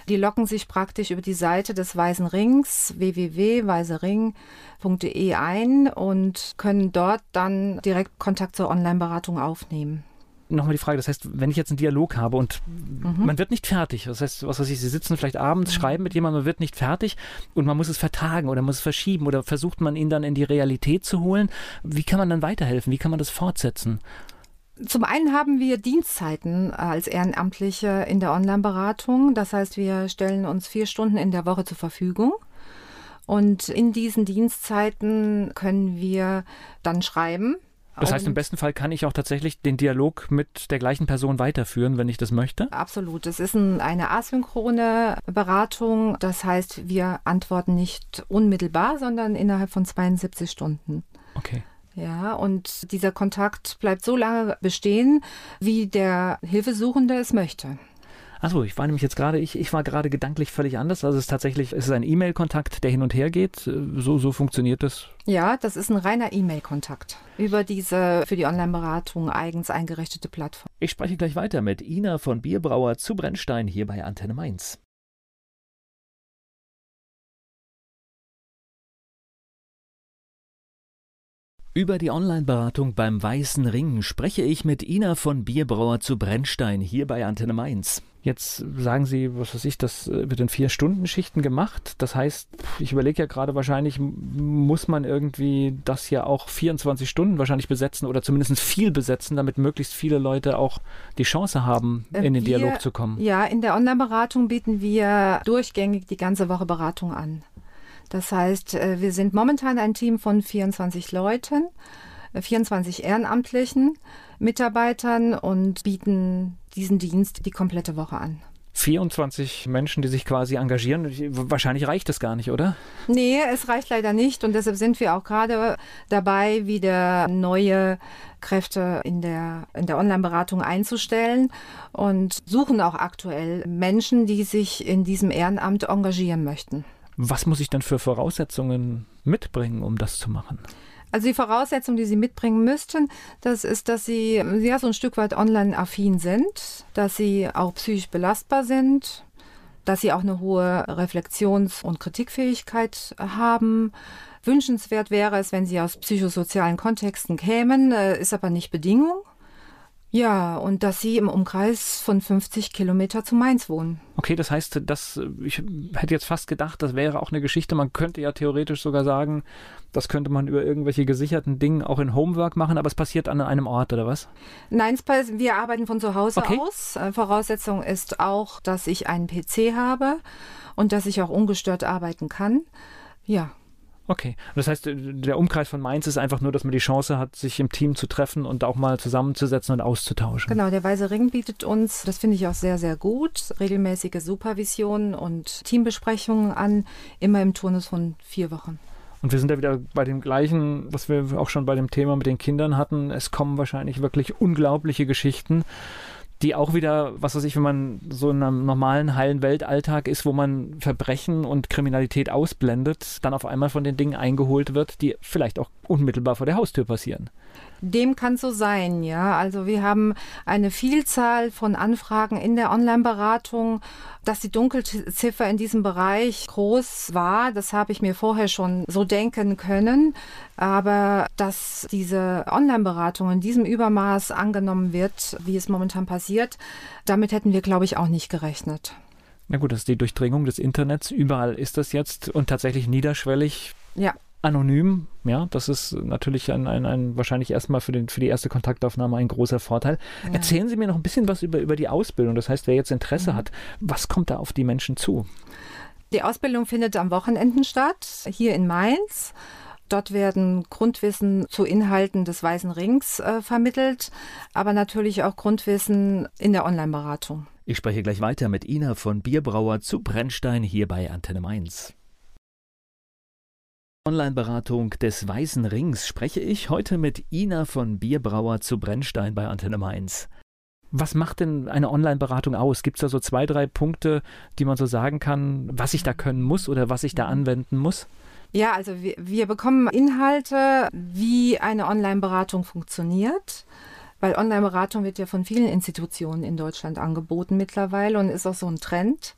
Die locken sich praktisch über die Seite des Weißen Rings, www.weisering.de ein und können dort dann direkt Kontakt zur Online-Beratung aufnehmen nochmal die Frage, das heißt, wenn ich jetzt einen Dialog habe und mhm. man wird nicht fertig, das heißt, was weiß ich, Sie sitzen vielleicht abends, mhm. schreiben mit jemandem, man wird nicht fertig und man muss es vertagen oder muss es verschieben oder versucht man ihn dann in die Realität zu holen. Wie kann man dann weiterhelfen? Wie kann man das fortsetzen? Zum einen haben wir Dienstzeiten als Ehrenamtliche in der Online-Beratung. Das heißt, wir stellen uns vier Stunden in der Woche zur Verfügung. Und in diesen Dienstzeiten können wir dann schreiben. Das heißt, im besten Fall kann ich auch tatsächlich den Dialog mit der gleichen Person weiterführen, wenn ich das möchte? Absolut. Es ist ein, eine asynchrone Beratung. Das heißt, wir antworten nicht unmittelbar, sondern innerhalb von 72 Stunden. Okay. Ja, und dieser Kontakt bleibt so lange bestehen, wie der Hilfesuchende es möchte. Achso, ich war nämlich jetzt gerade, ich, ich war gerade gedanklich völlig anders. Also es ist tatsächlich, es ist ein E-Mail-Kontakt, der hin und her geht. So, so funktioniert das. Ja, das ist ein reiner E-Mail-Kontakt über diese für die Online-Beratung eigens eingerichtete Plattform. Ich spreche gleich weiter mit Ina von Bierbrauer zu Brennstein hier bei Antenne Mainz. Über die Online-Beratung beim Weißen Ring spreche ich mit Ina von Bierbrauer zu Brennstein hier bei Antenne Mainz. Jetzt sagen Sie, was weiß ich, das äh, wird in vier Stunden Schichten gemacht. Das heißt, ich überlege ja gerade, wahrscheinlich muss man irgendwie das ja auch 24 Stunden wahrscheinlich besetzen oder zumindest viel besetzen, damit möglichst viele Leute auch die Chance haben, äh, in den wir, Dialog zu kommen. Ja, in der Online-Beratung bieten wir durchgängig die ganze Woche Beratung an. Das heißt, äh, wir sind momentan ein Team von 24 Leuten, 24 Ehrenamtlichen Mitarbeitern und bieten diesen Dienst die komplette Woche an. 24 Menschen, die sich quasi engagieren. Wahrscheinlich reicht das gar nicht, oder? Nee, es reicht leider nicht. Und deshalb sind wir auch gerade dabei, wieder neue Kräfte in der, in der Online-Beratung einzustellen und suchen auch aktuell Menschen, die sich in diesem Ehrenamt engagieren möchten. Was muss ich denn für Voraussetzungen mitbringen, um das zu machen? Also die Voraussetzung, die Sie mitbringen müssten, das ist, dass Sie ja so ein Stück weit online-affin sind, dass Sie auch psychisch belastbar sind, dass Sie auch eine hohe Reflexions- und Kritikfähigkeit haben. Wünschenswert wäre es, wenn Sie aus psychosozialen Kontexten kämen, äh, ist aber nicht Bedingung. Ja, und dass sie im Umkreis von 50 Kilometer zu Mainz wohnen. Okay, das heißt, das, ich hätte jetzt fast gedacht, das wäre auch eine Geschichte. Man könnte ja theoretisch sogar sagen, das könnte man über irgendwelche gesicherten Dinge auch in Homework machen, aber es passiert an einem Ort, oder was? Nein, wir arbeiten von zu Hause okay. aus. Äh, Voraussetzung ist auch, dass ich einen PC habe und dass ich auch ungestört arbeiten kann. Ja. Okay. Das heißt, der Umkreis von Mainz ist einfach nur, dass man die Chance hat, sich im Team zu treffen und auch mal zusammenzusetzen und auszutauschen. Genau, der Weiße Ring bietet uns, das finde ich auch sehr, sehr gut, regelmäßige Supervisionen und Teambesprechungen an, immer im Turnus von vier Wochen. Und wir sind ja wieder bei dem gleichen, was wir auch schon bei dem Thema mit den Kindern hatten. Es kommen wahrscheinlich wirklich unglaubliche Geschichten die auch wieder, was weiß ich, wenn man so in einem normalen, heilen Weltalltag ist, wo man Verbrechen und Kriminalität ausblendet, dann auf einmal von den Dingen eingeholt wird, die vielleicht auch unmittelbar vor der Haustür passieren. Dem kann so sein, ja. Also wir haben eine Vielzahl von Anfragen in der Online-Beratung. Dass die Dunkelziffer in diesem Bereich groß war, das habe ich mir vorher schon so denken können. Aber dass diese Online-Beratung in diesem Übermaß angenommen wird, wie es momentan passiert, damit hätten wir, glaube ich, auch nicht gerechnet. Na gut, das ist die Durchdringung des Internets. Überall ist das jetzt und tatsächlich niederschwellig. Ja anonym. Ja, das ist natürlich ein, ein, ein wahrscheinlich erstmal für, den, für die erste Kontaktaufnahme ein großer Vorteil. Ja. Erzählen Sie mir noch ein bisschen was über, über die Ausbildung. Das heißt, wer jetzt Interesse mhm. hat, was kommt da auf die Menschen zu? Die Ausbildung findet am Wochenenden statt, hier in Mainz. Dort werden Grundwissen zu Inhalten des Weißen Rings äh, vermittelt, aber natürlich auch Grundwissen in der Online-Beratung. Ich spreche gleich weiter mit Ina von Bierbrauer zu Brennstein hier bei Antenne Mainz. Online-Beratung des Weißen Rings spreche ich heute mit Ina von Bierbrauer zu Brennstein bei Antenne Mainz. Was macht denn eine Online-Beratung aus? Gibt es da so zwei, drei Punkte, die man so sagen kann, was ich da können muss oder was ich da anwenden muss? Ja, also wir, wir bekommen Inhalte, wie eine Online-Beratung funktioniert. Weil Online-Beratung wird ja von vielen Institutionen in Deutschland angeboten mittlerweile und ist auch so ein Trend.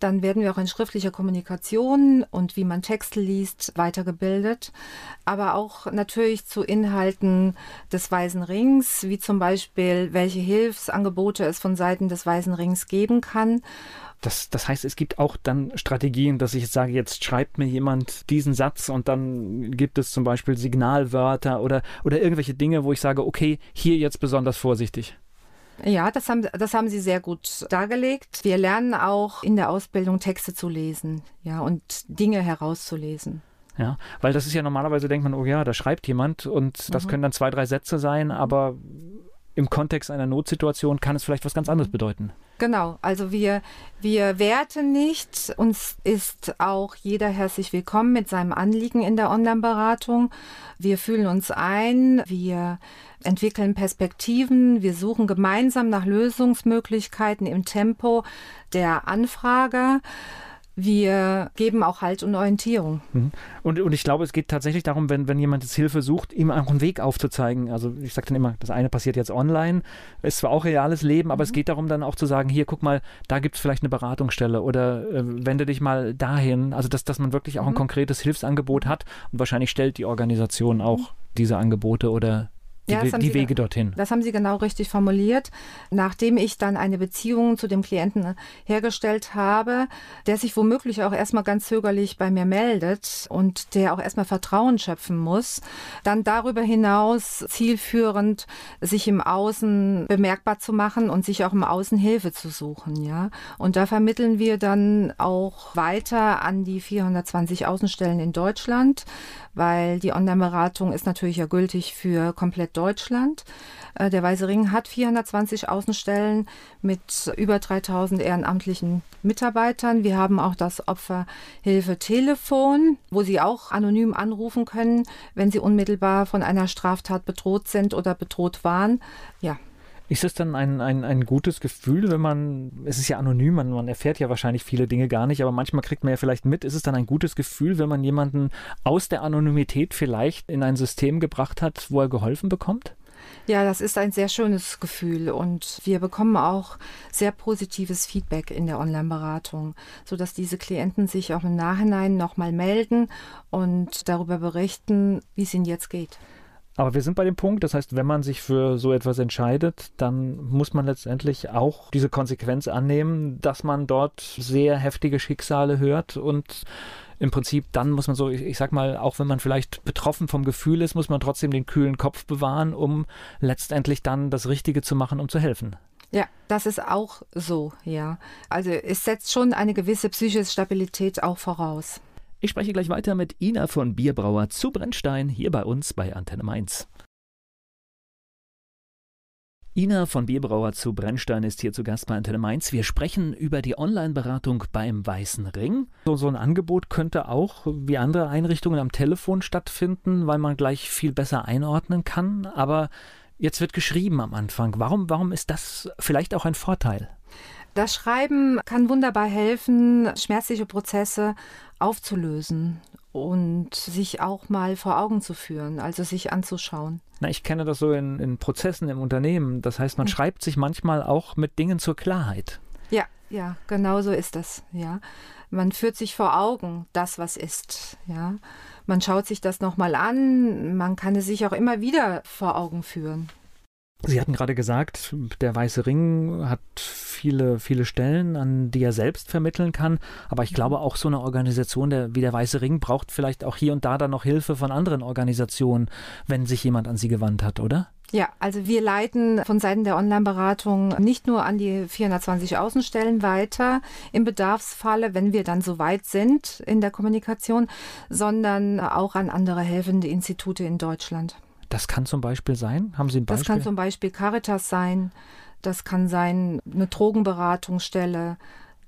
Dann werden wir auch in schriftlicher Kommunikation und wie man Texte liest weitergebildet, aber auch natürlich zu Inhalten des Weißen Rings, wie zum Beispiel, welche Hilfsangebote es von Seiten des Weißen Rings geben kann. Das, das heißt, es gibt auch dann Strategien, dass ich sage, jetzt schreibt mir jemand diesen Satz und dann gibt es zum Beispiel Signalwörter oder, oder irgendwelche Dinge, wo ich sage, okay, hier jetzt besonders vorsichtig. Ja, das haben, das haben Sie sehr gut dargelegt. Wir lernen auch in der Ausbildung Texte zu lesen, ja, und Dinge herauszulesen. Ja, weil das ist ja normalerweise denkt man, oh ja, da schreibt jemand und das mhm. können dann zwei, drei Sätze sein, aber im Kontext einer Notsituation kann es vielleicht was ganz anderes bedeuten. Genau, also wir, wir werten nicht. Uns ist auch jeder herzlich willkommen mit seinem Anliegen in der Online-Beratung. Wir fühlen uns ein, wir entwickeln Perspektiven, wir suchen gemeinsam nach Lösungsmöglichkeiten im Tempo der Anfrage wir geben auch Halt und Orientierung. Mhm. Und, und ich glaube, es geht tatsächlich darum, wenn, wenn jemand jetzt Hilfe sucht, ihm auch einen Weg aufzuzeigen. Also ich sage dann immer, das eine passiert jetzt online, ist zwar auch reales Leben, aber mhm. es geht darum dann auch zu sagen, hier, guck mal, da gibt es vielleicht eine Beratungsstelle oder äh, wende dich mal dahin. Also dass, dass man wirklich auch mhm. ein konkretes Hilfsangebot hat und wahrscheinlich stellt die Organisation auch mhm. diese Angebote oder die, ja, die Wege dorthin. Das haben Sie genau richtig formuliert. Nachdem ich dann eine Beziehung zu dem Klienten hergestellt habe, der sich womöglich auch erstmal ganz zögerlich bei mir meldet und der auch erstmal Vertrauen schöpfen muss, dann darüber hinaus zielführend sich im Außen bemerkbar zu machen und sich auch im Außen Hilfe zu suchen, ja. Und da vermitteln wir dann auch weiter an die 420 Außenstellen in Deutschland, weil die Online-Beratung ist natürlich ja gültig für komplett Deutschland. Äh, der Weiße Ring hat 420 Außenstellen mit über 3000 ehrenamtlichen Mitarbeitern. Wir haben auch das Opferhilfe-Telefon, wo Sie auch anonym anrufen können, wenn Sie unmittelbar von einer Straftat bedroht sind oder bedroht waren. Ja, ist es dann ein, ein, ein gutes Gefühl, wenn man, es ist ja anonym, man, man erfährt ja wahrscheinlich viele Dinge gar nicht, aber manchmal kriegt man ja vielleicht mit, ist es dann ein gutes Gefühl, wenn man jemanden aus der Anonymität vielleicht in ein System gebracht hat, wo er geholfen bekommt? Ja, das ist ein sehr schönes Gefühl und wir bekommen auch sehr positives Feedback in der Online-Beratung, sodass diese Klienten sich auch im Nachhinein nochmal melden und darüber berichten, wie es ihnen jetzt geht. Aber wir sind bei dem Punkt, das heißt, wenn man sich für so etwas entscheidet, dann muss man letztendlich auch diese Konsequenz annehmen, dass man dort sehr heftige Schicksale hört und im Prinzip dann muss man so, ich, ich sag mal, auch wenn man vielleicht betroffen vom Gefühl ist, muss man trotzdem den kühlen Kopf bewahren, um letztendlich dann das Richtige zu machen, um zu helfen. Ja, das ist auch so, ja. Also es setzt schon eine gewisse psychische Stabilität auch voraus. Ich spreche gleich weiter mit Ina von Bierbrauer zu Brennstein hier bei uns bei Antenne Mainz. Ina von Bierbrauer zu Brennstein ist hier zu Gast bei Antenne Mainz. Wir sprechen über die Online-Beratung beim Weißen Ring. So, so ein Angebot könnte auch wie andere Einrichtungen am Telefon stattfinden, weil man gleich viel besser einordnen kann. Aber jetzt wird geschrieben am Anfang. Warum, warum ist das vielleicht auch ein Vorteil? Das Schreiben kann wunderbar helfen, schmerzliche Prozesse aufzulösen und sich auch mal vor Augen zu führen, also sich anzuschauen. Na, ich kenne das so in, in Prozessen im Unternehmen. Das heißt, man mhm. schreibt sich manchmal auch mit Dingen zur Klarheit. Ja, ja, genau so ist das, ja. Man führt sich vor Augen, das, was ist, ja. Man schaut sich das nochmal an, man kann es sich auch immer wieder vor Augen führen. Sie hatten gerade gesagt, der Weiße Ring hat viele, viele Stellen, an die er selbst vermitteln kann. Aber ich glaube, auch so eine Organisation der, wie der Weiße Ring braucht vielleicht auch hier und da dann noch Hilfe von anderen Organisationen, wenn sich jemand an sie gewandt hat, oder? Ja, also wir leiten von Seiten der Online-Beratung nicht nur an die 420 Außenstellen weiter im Bedarfsfalle, wenn wir dann so weit sind in der Kommunikation, sondern auch an andere helfende Institute in Deutschland. Das kann zum Beispiel sein? Haben Sie ein Beispiel? Das kann zum Beispiel Caritas sein. Das kann sein eine Drogenberatungsstelle.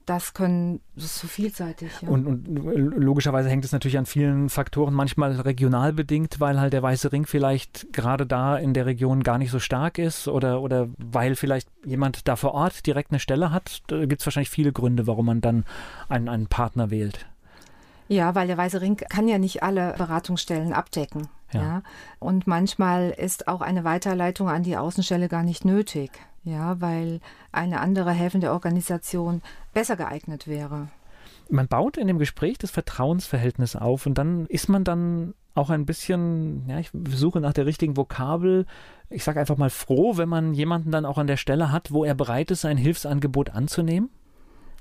Das können, das ist so vielseitig. Ja. Und, und, logischerweise hängt es natürlich an vielen Faktoren, manchmal regional bedingt, weil halt der Weiße Ring vielleicht gerade da in der Region gar nicht so stark ist oder, oder weil vielleicht jemand da vor Ort direkt eine Stelle hat. Da gibt es wahrscheinlich viele Gründe, warum man dann einen, einen Partner wählt. Ja, weil der Weiße Ring kann ja nicht alle Beratungsstellen abdecken. Ja. ja. Und manchmal ist auch eine Weiterleitung an die Außenstelle gar nicht nötig. Ja, weil eine andere helfende Organisation besser geeignet wäre. Man baut in dem Gespräch das Vertrauensverhältnis auf und dann ist man dann auch ein bisschen, ja, ich suche nach der richtigen Vokabel. Ich sage einfach mal froh, wenn man jemanden dann auch an der Stelle hat, wo er bereit ist, ein Hilfsangebot anzunehmen.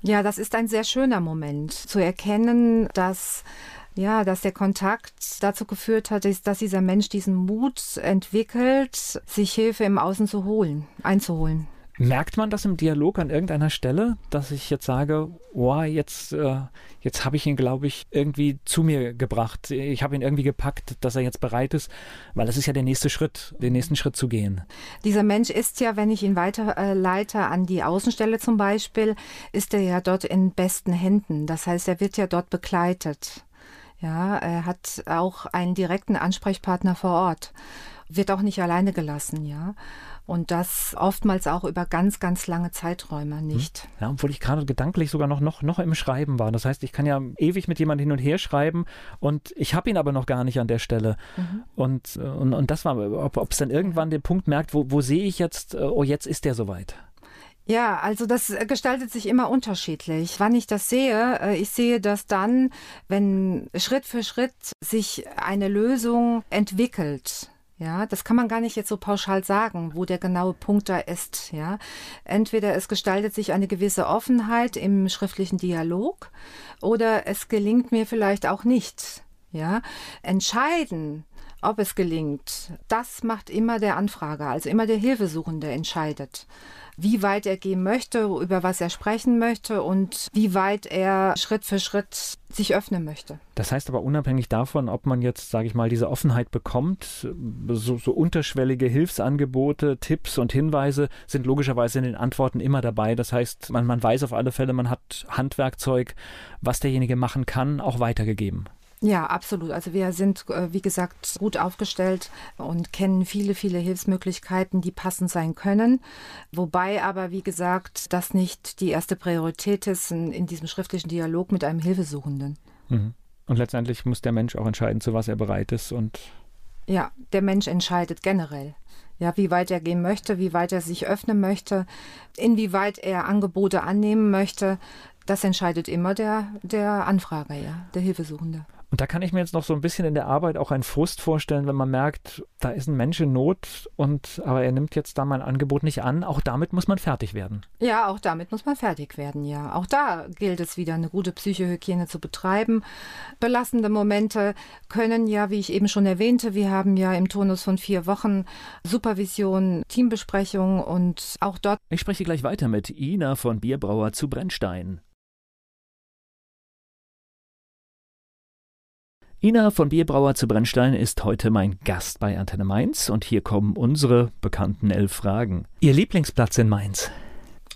Ja, das ist ein sehr schöner Moment, zu erkennen, dass ja, dass der Kontakt dazu geführt hat, dass dieser Mensch diesen Mut entwickelt, sich Hilfe im Außen zu holen, einzuholen. Merkt man das im Dialog an irgendeiner Stelle, dass ich jetzt sage, oh, jetzt, äh, jetzt habe ich ihn, glaube ich, irgendwie zu mir gebracht. Ich habe ihn irgendwie gepackt, dass er jetzt bereit ist, weil das ist ja der nächste Schritt, den nächsten Schritt zu gehen. Dieser Mensch ist ja, wenn ich ihn weiterleite äh, an die Außenstelle zum Beispiel, ist er ja dort in besten Händen. Das heißt, er wird ja dort begleitet. Ja, er hat auch einen direkten Ansprechpartner vor Ort, wird auch nicht alleine gelassen, ja. Und das oftmals auch über ganz, ganz lange Zeiträume mhm. nicht. Ja, obwohl ich gerade gedanklich sogar noch, noch, noch im Schreiben war. Das heißt, ich kann ja ewig mit jemandem hin und her schreiben und ich habe ihn aber noch gar nicht an der Stelle. Mhm. Und, und, und das war, ob es dann irgendwann den Punkt merkt, wo, wo sehe ich jetzt, oh, jetzt ist der soweit. Ja, also das äh, gestaltet sich immer unterschiedlich. Wann ich das sehe, äh, ich sehe das dann, wenn Schritt für Schritt sich eine Lösung entwickelt. Ja, das kann man gar nicht jetzt so pauschal sagen, wo der genaue Punkt da ist. Ja, entweder es gestaltet sich eine gewisse Offenheit im schriftlichen Dialog oder es gelingt mir vielleicht auch nicht. Ja, entscheiden, ob es gelingt, das macht immer der Anfrager, also immer der Hilfesuchende entscheidet wie weit er gehen möchte, über was er sprechen möchte und wie weit er Schritt für Schritt sich öffnen möchte. Das heißt aber unabhängig davon, ob man jetzt, sage ich mal, diese Offenheit bekommt, so, so, unterschwellige Hilfsangebote, Tipps und Hinweise sind logischerweise in den Antworten immer dabei. Das heißt, man, man weiß auf alle Fälle, man hat Handwerkzeug, was derjenige machen kann, auch weitergegeben. Ja, absolut. Also wir sind, äh, wie gesagt, gut aufgestellt und kennen viele, viele Hilfsmöglichkeiten, die passend sein können. Wobei aber, wie gesagt, das nicht die erste Priorität ist in, in diesem schriftlichen Dialog mit einem Hilfesuchenden. Mhm. Und letztendlich muss der Mensch auch entscheiden, zu was er bereit ist und ja, der Mensch entscheidet generell. Ja, wie weit er gehen möchte, wie weit er sich öffnen möchte, inwieweit er Angebote annehmen möchte, das entscheidet immer der, der Anfrager, ja, der Hilfesuchende. Und da kann ich mir jetzt noch so ein bisschen in der Arbeit auch einen Frust vorstellen, wenn man merkt, da ist ein Mensch in Not und aber er nimmt jetzt da mein Angebot nicht an. Auch damit muss man fertig werden. Ja, auch damit muss man fertig werden, ja. Auch da gilt es wieder, eine gute Psychohygiene zu betreiben. Belastende Momente können ja, wie ich eben schon erwähnte, wir haben ja im Turnus von vier Wochen Supervision, Teambesprechung und auch dort. Ich spreche gleich weiter mit Ina von Bierbrauer zu Brennstein. Ina von Bierbrauer zu Brennstein ist heute mein Gast bei Antenne Mainz und hier kommen unsere bekannten elf Fragen. Ihr Lieblingsplatz in Mainz?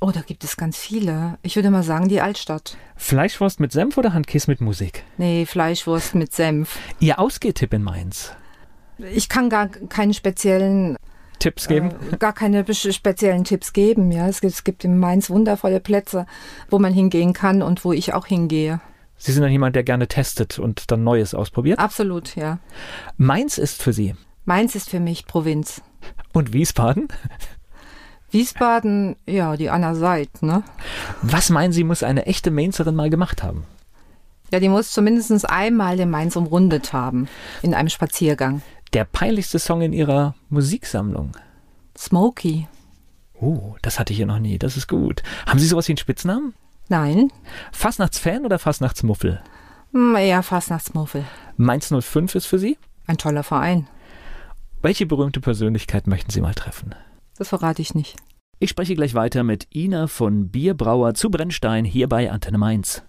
Oh, da gibt es ganz viele. Ich würde mal sagen, die Altstadt. Fleischwurst mit Senf oder Handkäse mit Musik? Nee, Fleischwurst mit Senf. Ihr Ausgehtipp in Mainz? Ich kann gar keinen speziellen Tipps geben? Äh, gar keine speziellen Tipps geben. Ja, es gibt, es gibt in Mainz wundervolle Plätze, wo man hingehen kann und wo ich auch hingehe. Sie sind dann jemand, der gerne testet und dann Neues ausprobiert? Absolut, ja. Mainz ist für Sie? Mainz ist für mich Provinz. Und Wiesbaden? Wiesbaden, ja, die Anna Seid, ne? Was meinen Sie, muss eine echte Mainzerin mal gemacht haben? Ja, die muss zumindest einmal den Mainz umrundet haben, in einem Spaziergang. Der peinlichste Song in Ihrer Musiksammlung? Smokey. Oh, das hatte ich hier noch nie, das ist gut. Haben Sie sowas wie einen Spitznamen? Nein. Fastnachtsfan oder Fastnachtsmuffel? Hm, eher Fastnachtsmuffel. Mainz 05 ist für Sie? Ein toller Verein. Welche berühmte Persönlichkeit möchten Sie mal treffen? Das verrate ich nicht. Ich spreche gleich weiter mit Ina von Bierbrauer zu Brennstein hier bei Antenne Mainz.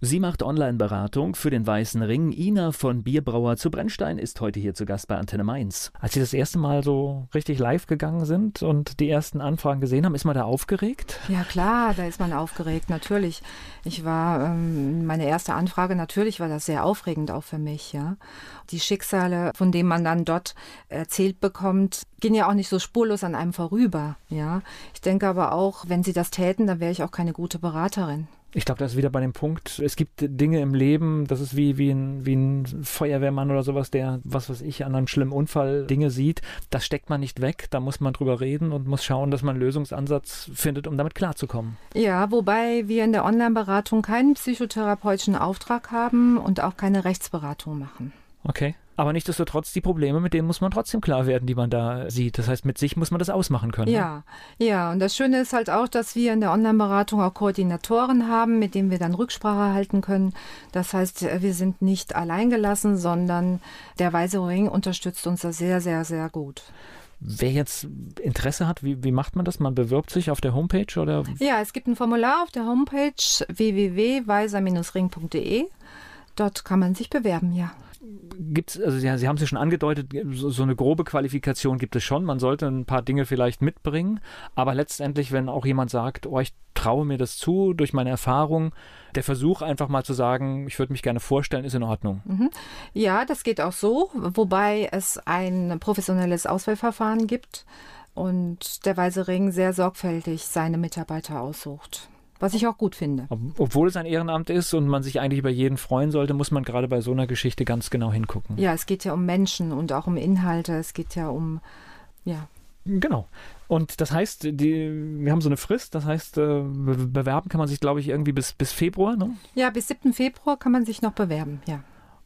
Sie macht Online-Beratung für den Weißen Ring. Ina von Bierbrauer zu Brennstein ist heute hier zu Gast bei Antenne Mainz. Als Sie das erste Mal so richtig live gegangen sind und die ersten Anfragen gesehen haben, ist man da aufgeregt? Ja klar, da ist man aufgeregt, natürlich. Ich war, ähm, meine erste Anfrage, natürlich war das sehr aufregend auch für mich, ja. Die Schicksale, von denen man dann dort erzählt bekommt, gehen ja auch nicht so spurlos an einem vorüber, ja. Ich denke aber auch, wenn Sie das täten, dann wäre ich auch keine gute Beraterin. Ich glaube, das ist wieder bei dem Punkt, es gibt Dinge im Leben, das ist wie, wie, ein, wie ein Feuerwehrmann oder sowas, der, was weiß ich, an einem schlimmen Unfall Dinge sieht. Das steckt man nicht weg, da muss man drüber reden und muss schauen, dass man einen Lösungsansatz findet, um damit klarzukommen. Ja, wobei wir in der Online-Beratung keinen psychotherapeutischen Auftrag haben und auch keine Rechtsberatung machen. Okay. Aber nichtsdestotrotz, die Probleme, mit denen muss man trotzdem klar werden, die man da sieht. Das heißt, mit sich muss man das ausmachen können. Ja, ne? ja. Und das Schöne ist halt auch, dass wir in der Online-Beratung auch Koordinatoren haben, mit denen wir dann Rücksprache halten können. Das heißt, wir sind nicht alleingelassen, sondern der Weise Ring unterstützt uns da sehr, sehr, sehr gut. Wer jetzt Interesse hat, wie, wie macht man das? Man bewirbt sich auf der Homepage oder? Ja, es gibt ein Formular auf der Homepage www.weiser-ring.de. Dort kann man sich bewerben, ja gibt es, also Sie, Sie haben es ja schon angedeutet, so, so, eine grobe Qualifikation gibt es schon. Man sollte ein paar Dinge vielleicht mitbringen, aber letztendlich, wenn auch jemand sagt, oh, ich traue mir das zu durch meine Erfahrung, der Versuch einfach mal zu sagen, ich würde mich gerne vorstellen, ist in Ordnung. Mhm. Ja, das geht auch so, wobei es ein professionelles Auswahlverfahren gibt und der Weise Ring sehr sorgfältig seine Mitarbeiter aussucht. Was ich auch gut finde. Obwohl es ein Ehrenamt ist und man sich eigentlich über jeden freuen sollte, muss man gerade bei so einer Geschichte ganz genau hingucken. Ja, es geht ja um Menschen und auch um Inhalte. Es geht ja um, ja. Genau. Und das heißt, die, wir haben so eine Frist, das heißt, äh, bewerben kann man sich, glaube ich, irgendwie bis, bis Februar, ne? Ja, bis 7. Februar kann man sich noch bewerben, ja.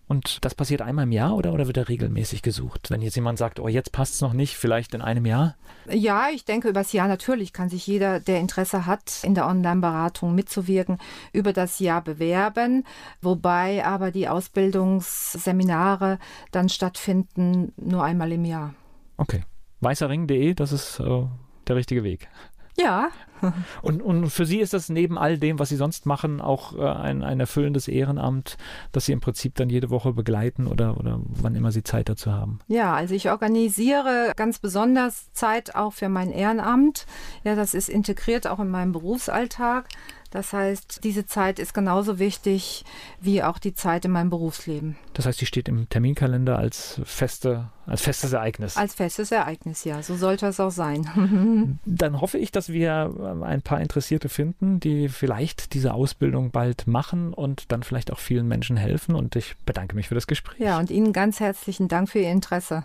Und das passiert einmal im Jahr oder, oder wird er regelmäßig gesucht? Wenn jetzt jemand sagt, oh, jetzt passt es noch nicht, vielleicht in einem Jahr? Ja, ich denke, übers Jahr natürlich kann sich jeder, der Interesse hat, in der Online-Beratung mitzuwirken, über das Jahr bewerben. Wobei aber die Ausbildungsseminare dann stattfinden nur einmal im Jahr. Okay. Weißerring.de, das ist äh, der richtige Weg. Ja. Und, und für Sie ist das neben all dem, was Sie sonst machen, auch äh, ein, ein erfüllendes Ehrenamt, das Sie im Prinzip dann jede Woche begleiten oder, oder wann immer Sie Zeit dazu haben? Ja, also ich organisiere ganz besonders Zeit auch für mein Ehrenamt. Ja, das ist integriert auch in meinem Berufsalltag. Das heißt, diese Zeit ist genauso wichtig wie auch die Zeit in meinem Berufsleben. Das heißt, die steht im Terminkalender als feste, als festes Ereignis. Als festes Ereignis, ja. So sollte es auch sein. Dann hoffe ich, dass wir ähm, ein paar Interessierte finden, die vielleicht diese Ausbildung bald machen und dann vielleicht auch vielen Menschen helfen. Und ich bedanke mich für das Gespräch. Ja, und Ihnen ganz herzlichen Dank für Ihr Interesse.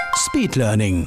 Speed Learning.